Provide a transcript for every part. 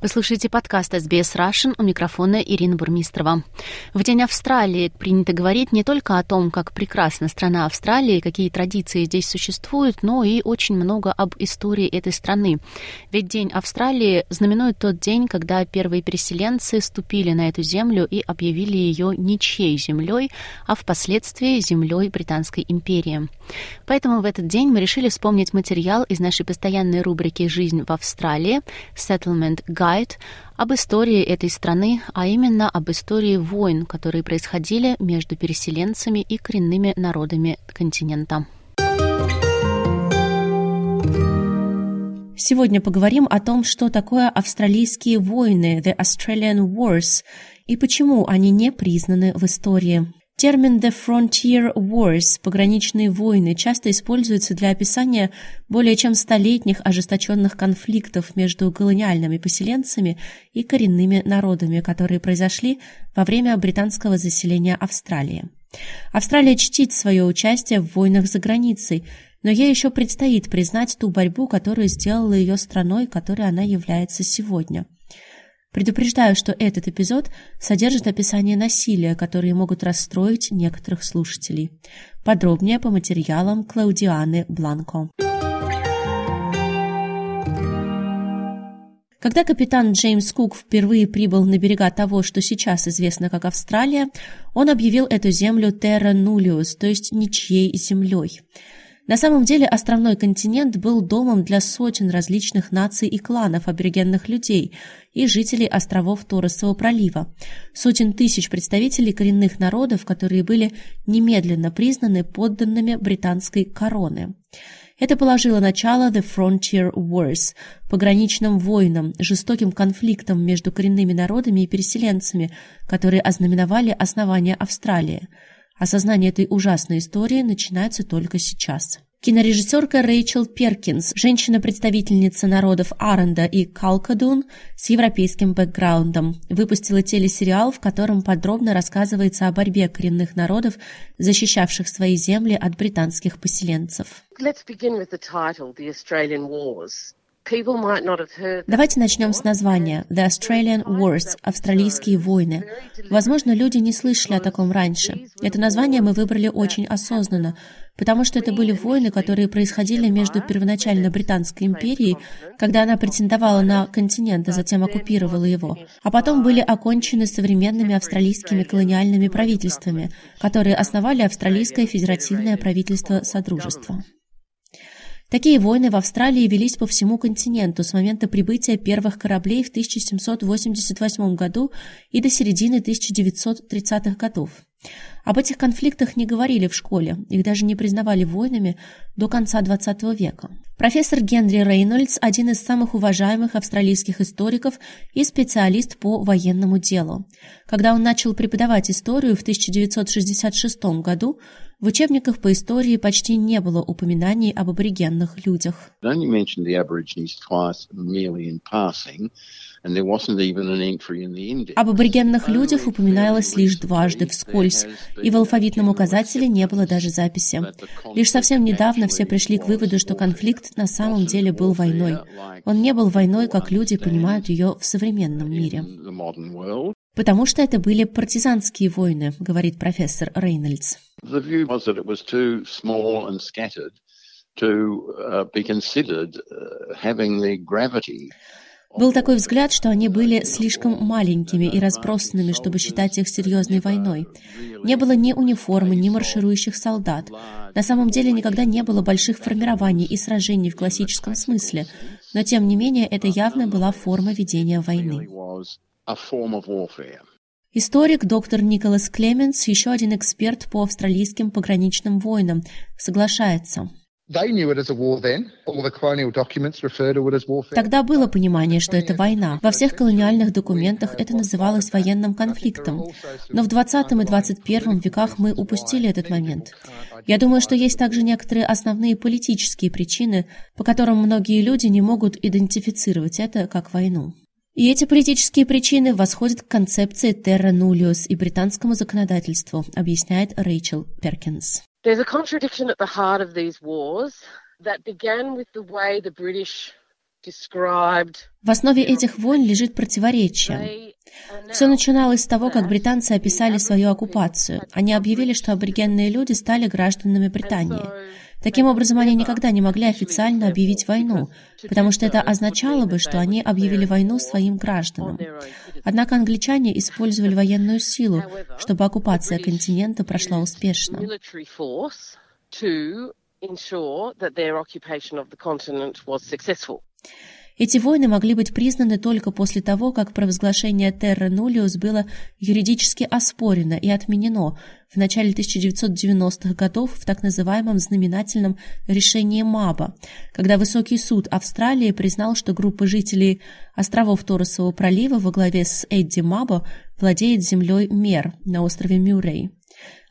Вы слушаете подкаст SBS Russian у микрофона Ирина Бурмистрова. В День Австралии принято говорить не только о том, как прекрасна страна Австралии, какие традиции здесь существуют, но и очень много об истории этой страны. Ведь День Австралии знаменует тот день, когда первые переселенцы ступили на эту землю и объявили ее ничьей землей, а впоследствии землей Британской империи. Поэтому в этот день мы решили вспомнить материал из нашей постоянной рубрики «Жизнь в Австралии» Settlement Guide Гайд об истории этой страны, а именно об истории войн, которые происходили между переселенцами и коренными народами континента. Сегодня поговорим о том, что такое австралийские войны, The Australian Wars, и почему они не признаны в истории. Термин «the frontier wars» – пограничные войны часто используется для описания более чем столетних ожесточенных конфликтов между колониальными поселенцами и коренными народами, которые произошли во время британского заселения Австралии. Австралия чтит свое участие в войнах за границей, но ей еще предстоит признать ту борьбу, которую сделала ее страной, которой она является сегодня – Предупреждаю, что этот эпизод содержит описание насилия, которые могут расстроить некоторых слушателей. Подробнее по материалам Клаудианы Бланко. Когда капитан Джеймс Кук впервые прибыл на берега того, что сейчас известно как Австралия, он объявил эту землю Terra Nullius, то есть ничьей землей. На самом деле островной континент был домом для сотен различных наций и кланов аборигенных людей и жителей островов Торресового пролива, сотен тысяч представителей коренных народов, которые были немедленно признаны подданными британской короны. Это положило начало The Frontier Wars, пограничным войнам, жестоким конфликтам между коренными народами и переселенцами, которые ознаменовали основание Австралии – Осознание этой ужасной истории начинается только сейчас. Кинорежиссерка Рэйчел Перкинс, женщина-представительница народов Аренда и Калкадун с европейским бэкграундом, выпустила телесериал, в котором подробно рассказывается о борьбе коренных народов, защищавших свои земли от британских поселенцев. Let's begin with the title, The Australian Wars. Давайте начнем с названия The Australian Wars – Австралийские войны. Возможно, люди не слышали о таком раньше. Это название мы выбрали очень осознанно, потому что это были войны, которые происходили между первоначально Британской империей, когда она претендовала на континент, а затем оккупировала его, а потом были окончены современными австралийскими колониальными правительствами, которые основали Австралийское федеративное правительство Содружества. Такие войны в Австралии велись по всему континенту с момента прибытия первых кораблей в 1788 году и до середины 1930-х годов. Об этих конфликтах не говорили в школе, их даже не признавали войнами до конца XX века. Профессор Генри Рейнольдс – один из самых уважаемых австралийских историков и специалист по военному делу. Когда он начал преподавать историю в 1966 году, в учебниках по истории почти не было упоминаний об аборигенных людях. Об аборигенных людях упоминалось лишь дважды вскользь, и в алфавитном указателе не было даже записи. Лишь совсем недавно все пришли к выводу, что конфликт на самом деле был войной. Он не был войной, как люди понимают ее в современном мире. Потому что это были партизанские войны, говорит профессор Рейнольдс. To uh, be considered uh, having the gravity был такой взгляд, что они были слишком маленькими и разбросанными, чтобы считать их серьезной войной. Не было ни униформы, ни марширующих солдат. На самом деле никогда не было больших формирований и сражений в классическом смысле, но тем не менее это явно была форма ведения войны. Историк доктор Николас Клеменс, еще один эксперт по австралийским пограничным войнам, соглашается. Тогда было понимание, что это война. Во всех колониальных документах это называлось военным конфликтом. Но в 20 и 21 веках мы упустили этот момент. Я думаю, что есть также некоторые основные политические причины, по которым многие люди не могут идентифицировать это как войну. И эти политические причины восходят к концепции terra nullius и британскому законодательству, объясняет Рэйчел Перкинс. There's a contradiction at the heart of these wars. В основе этих войн лежит противоречие. Все начиналось с того, как британцы описали свою оккупацию. Они объявили, что аборигенные люди стали гражданами Британии. Таким образом, они никогда не могли официально объявить войну, потому что это означало бы, что они объявили войну своим гражданам. Однако англичане использовали военную силу, чтобы оккупация континента прошла успешно. Эти войны могли быть признаны только после того, как провозглашение Терра Нулиус было юридически оспорено и отменено в начале 1990-х годов в так называемом знаменательном решении МАБа, когда Высокий суд Австралии признал, что группа жителей островов Торресового пролива во главе с Эдди Мабо владеет землей Мер на острове Мюррей,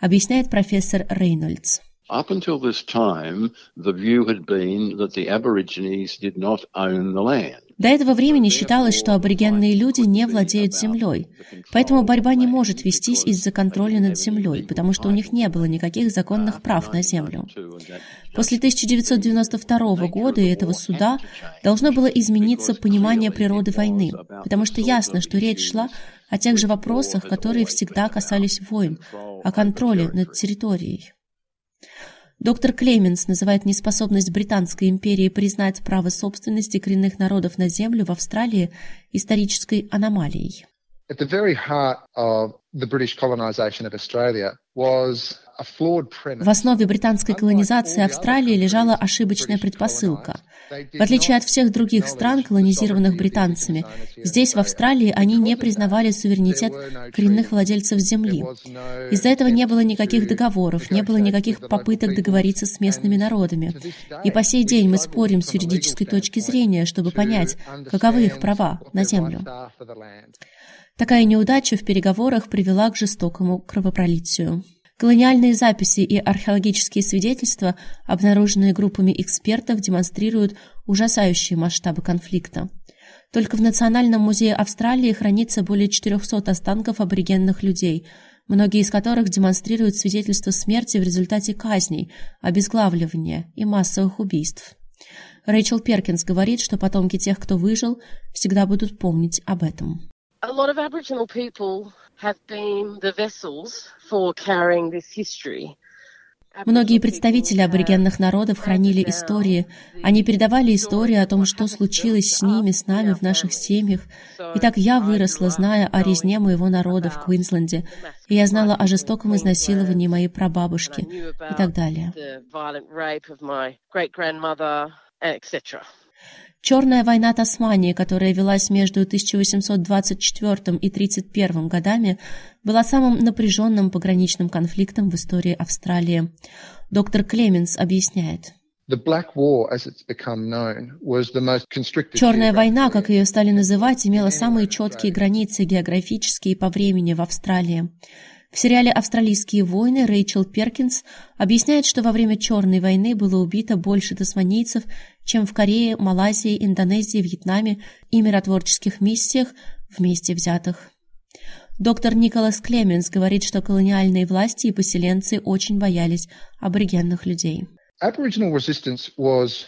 объясняет профессор Рейнольдс. Up until this time, the view had been that the Aborigines did not own the land. До этого времени считалось, что аборигенные люди не владеют землей, поэтому борьба не может вестись из-за контроля над землей, потому что у них не было никаких законных прав на землю. После 1992 года и этого суда должно было измениться понимание природы войны, потому что ясно, что речь шла о тех же вопросах, которые всегда касались войн, о контроле над территорией. Доктор Клеменс называет неспособность Британской империи признать право собственности коренных народов на землю в Австралии исторической аномалией. At the very heart of the British colonization of Australia was в основе британской колонизации Австралии лежала ошибочная предпосылка. В отличие от всех других стран, колонизированных британцами, здесь, в Австралии, они не признавали суверенитет коренных владельцев земли. Из-за этого не было никаких договоров, не было никаких попыток договориться с местными народами. И по сей день мы спорим с юридической точки зрения, чтобы понять, каковы их права на землю. Такая неудача в переговорах привела к жестокому кровопролитию. Колониальные записи и археологические свидетельства, обнаруженные группами экспертов, демонстрируют ужасающие масштабы конфликта. Только в Национальном музее Австралии хранится более 400 останков аборигенных людей, многие из которых демонстрируют свидетельства смерти в результате казней, обезглавливания и массовых убийств. Рэйчел Перкинс говорит, что потомки тех, кто выжил, всегда будут помнить об этом. A lot of Aboriginal people have been the vessels for carrying this history. Многие представители аборигенных народов хранили истории. Они передавали истории о том, что случилось с ними, с нами, в наших семьях. Итак, я выросла, зная о резне моего народа в Квинсленде, и я знала о жестоком изнасиловании моей прабабушки и так далее. Черная война Тасмании, которая велась между 1824 и 1831 годами, была самым напряженным пограничным конфликтом в истории Австралии. Доктор Клеменс объясняет. Черная война, как ее стали называть, имела самые четкие границы географические и по времени в Австралии. В сериале «Австралийские войны» Рэйчел Перкинс объясняет, что во время Черной войны было убито больше тасманийцев, чем в Корее, Малайзии, Индонезии, Вьетнаме и миротворческих миссиях вместе взятых. Доктор Николас Клеменс говорит, что колониальные власти и поселенцы очень боялись аборигенных людей. Aboriginal resistance was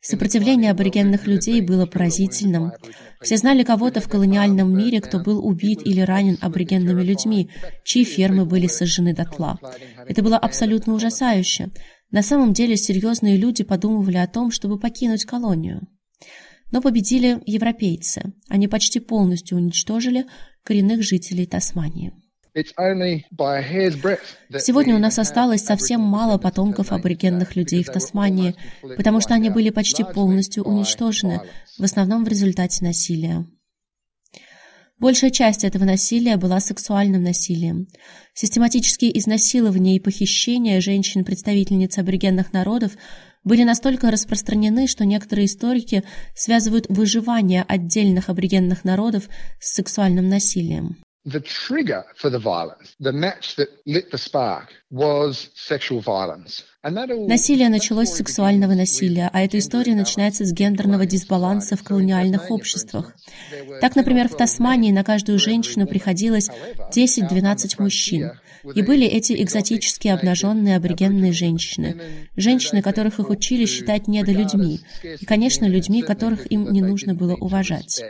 Сопротивление аборигенных людей было поразительным. Все знали кого-то в колониальном мире, кто был убит или ранен аборигенными людьми, чьи фермы были сожжены дотла. Это было абсолютно ужасающе. На самом деле серьезные люди подумывали о том, чтобы покинуть колонию. Но победили европейцы. Они почти полностью уничтожили коренных жителей Тасмании. Сегодня у нас осталось совсем мало потомков аборигенных людей в Тасмании, потому что они были почти полностью уничтожены, в основном в результате насилия. Большая часть этого насилия была сексуальным насилием. Систематические изнасилования и похищения женщин-представительниц аборигенных народов были настолько распространены, что некоторые историки связывают выживание отдельных аборигенных народов с сексуальным насилием. The trigger for the violence, the match that lit the spark, was sexual violence. Насилие началось с сексуального насилия, а эта история начинается с гендерного дисбаланса в колониальных обществах. Так, например, в Тасмании на каждую женщину приходилось 10-12 мужчин. И были эти экзотические обнаженные аборигенные женщины, женщины, которых их учили считать недолюдьми, и, конечно, людьми, которых им не нужно было уважать.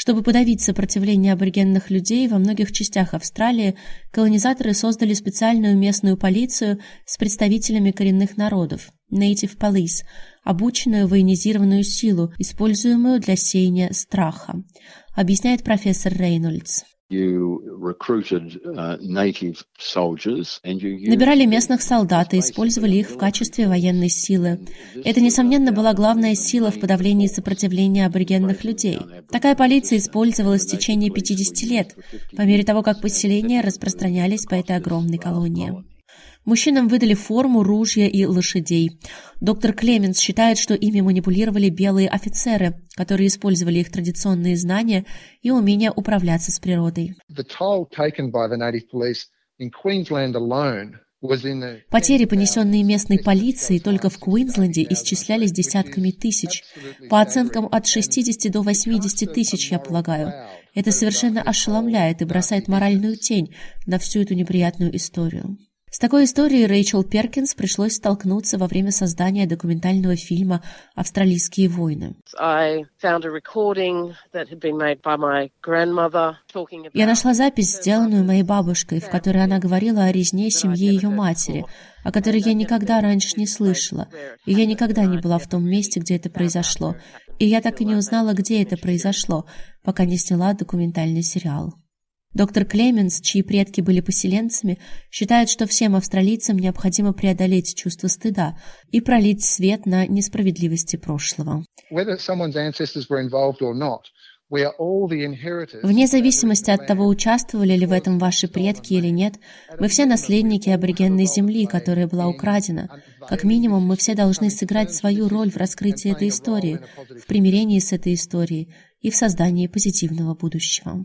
Чтобы подавить сопротивление аборигенных людей, во многих частях Австралии колонизаторы создали специальную местную полицию с представителями коренных народов Native Police, обученную военизированную силу, используемую для сеяния страха, объясняет профессор Рейнольдс. Uh, Набирали местных солдат и использовали их в качестве военной силы. Это, несомненно, была главная сила в подавлении сопротивления аборигенных людей. Такая полиция использовалась в течение 50 лет, по мере того, как поселения распространялись по этой огромной колонии. Мужчинам выдали форму, ружья и лошадей. Доктор Клеменс считает, что ими манипулировали белые офицеры, которые использовали их традиционные знания и умение управляться с природой. Потери, понесенные местной полицией, только в Куинсленде исчислялись десятками тысяч. По оценкам от 60 до 80 тысяч, я полагаю. Это совершенно ошеломляет и бросает моральную тень на всю эту неприятную историю. С такой историей Рэйчел Перкинс пришлось столкнуться во время создания документального фильма «Австралийские войны». Я нашла запись, сделанную моей бабушкой, в которой она говорила о резне семьи ее матери, о которой я никогда раньше не слышала, и я никогда не была в том месте, где это произошло, и я так и не узнала, где это произошло, пока не сняла документальный сериал. Доктор Клеменс, чьи предки были поселенцами, считает, что всем австралийцам необходимо преодолеть чувство стыда и пролить свет на несправедливости прошлого. Вне зависимости от того, участвовали ли в этом ваши предки или нет, мы все наследники аборигенной земли, которая была украдена. Как минимум, мы все должны сыграть свою роль в раскрытии этой истории, в примирении с этой историей и в создании позитивного будущего.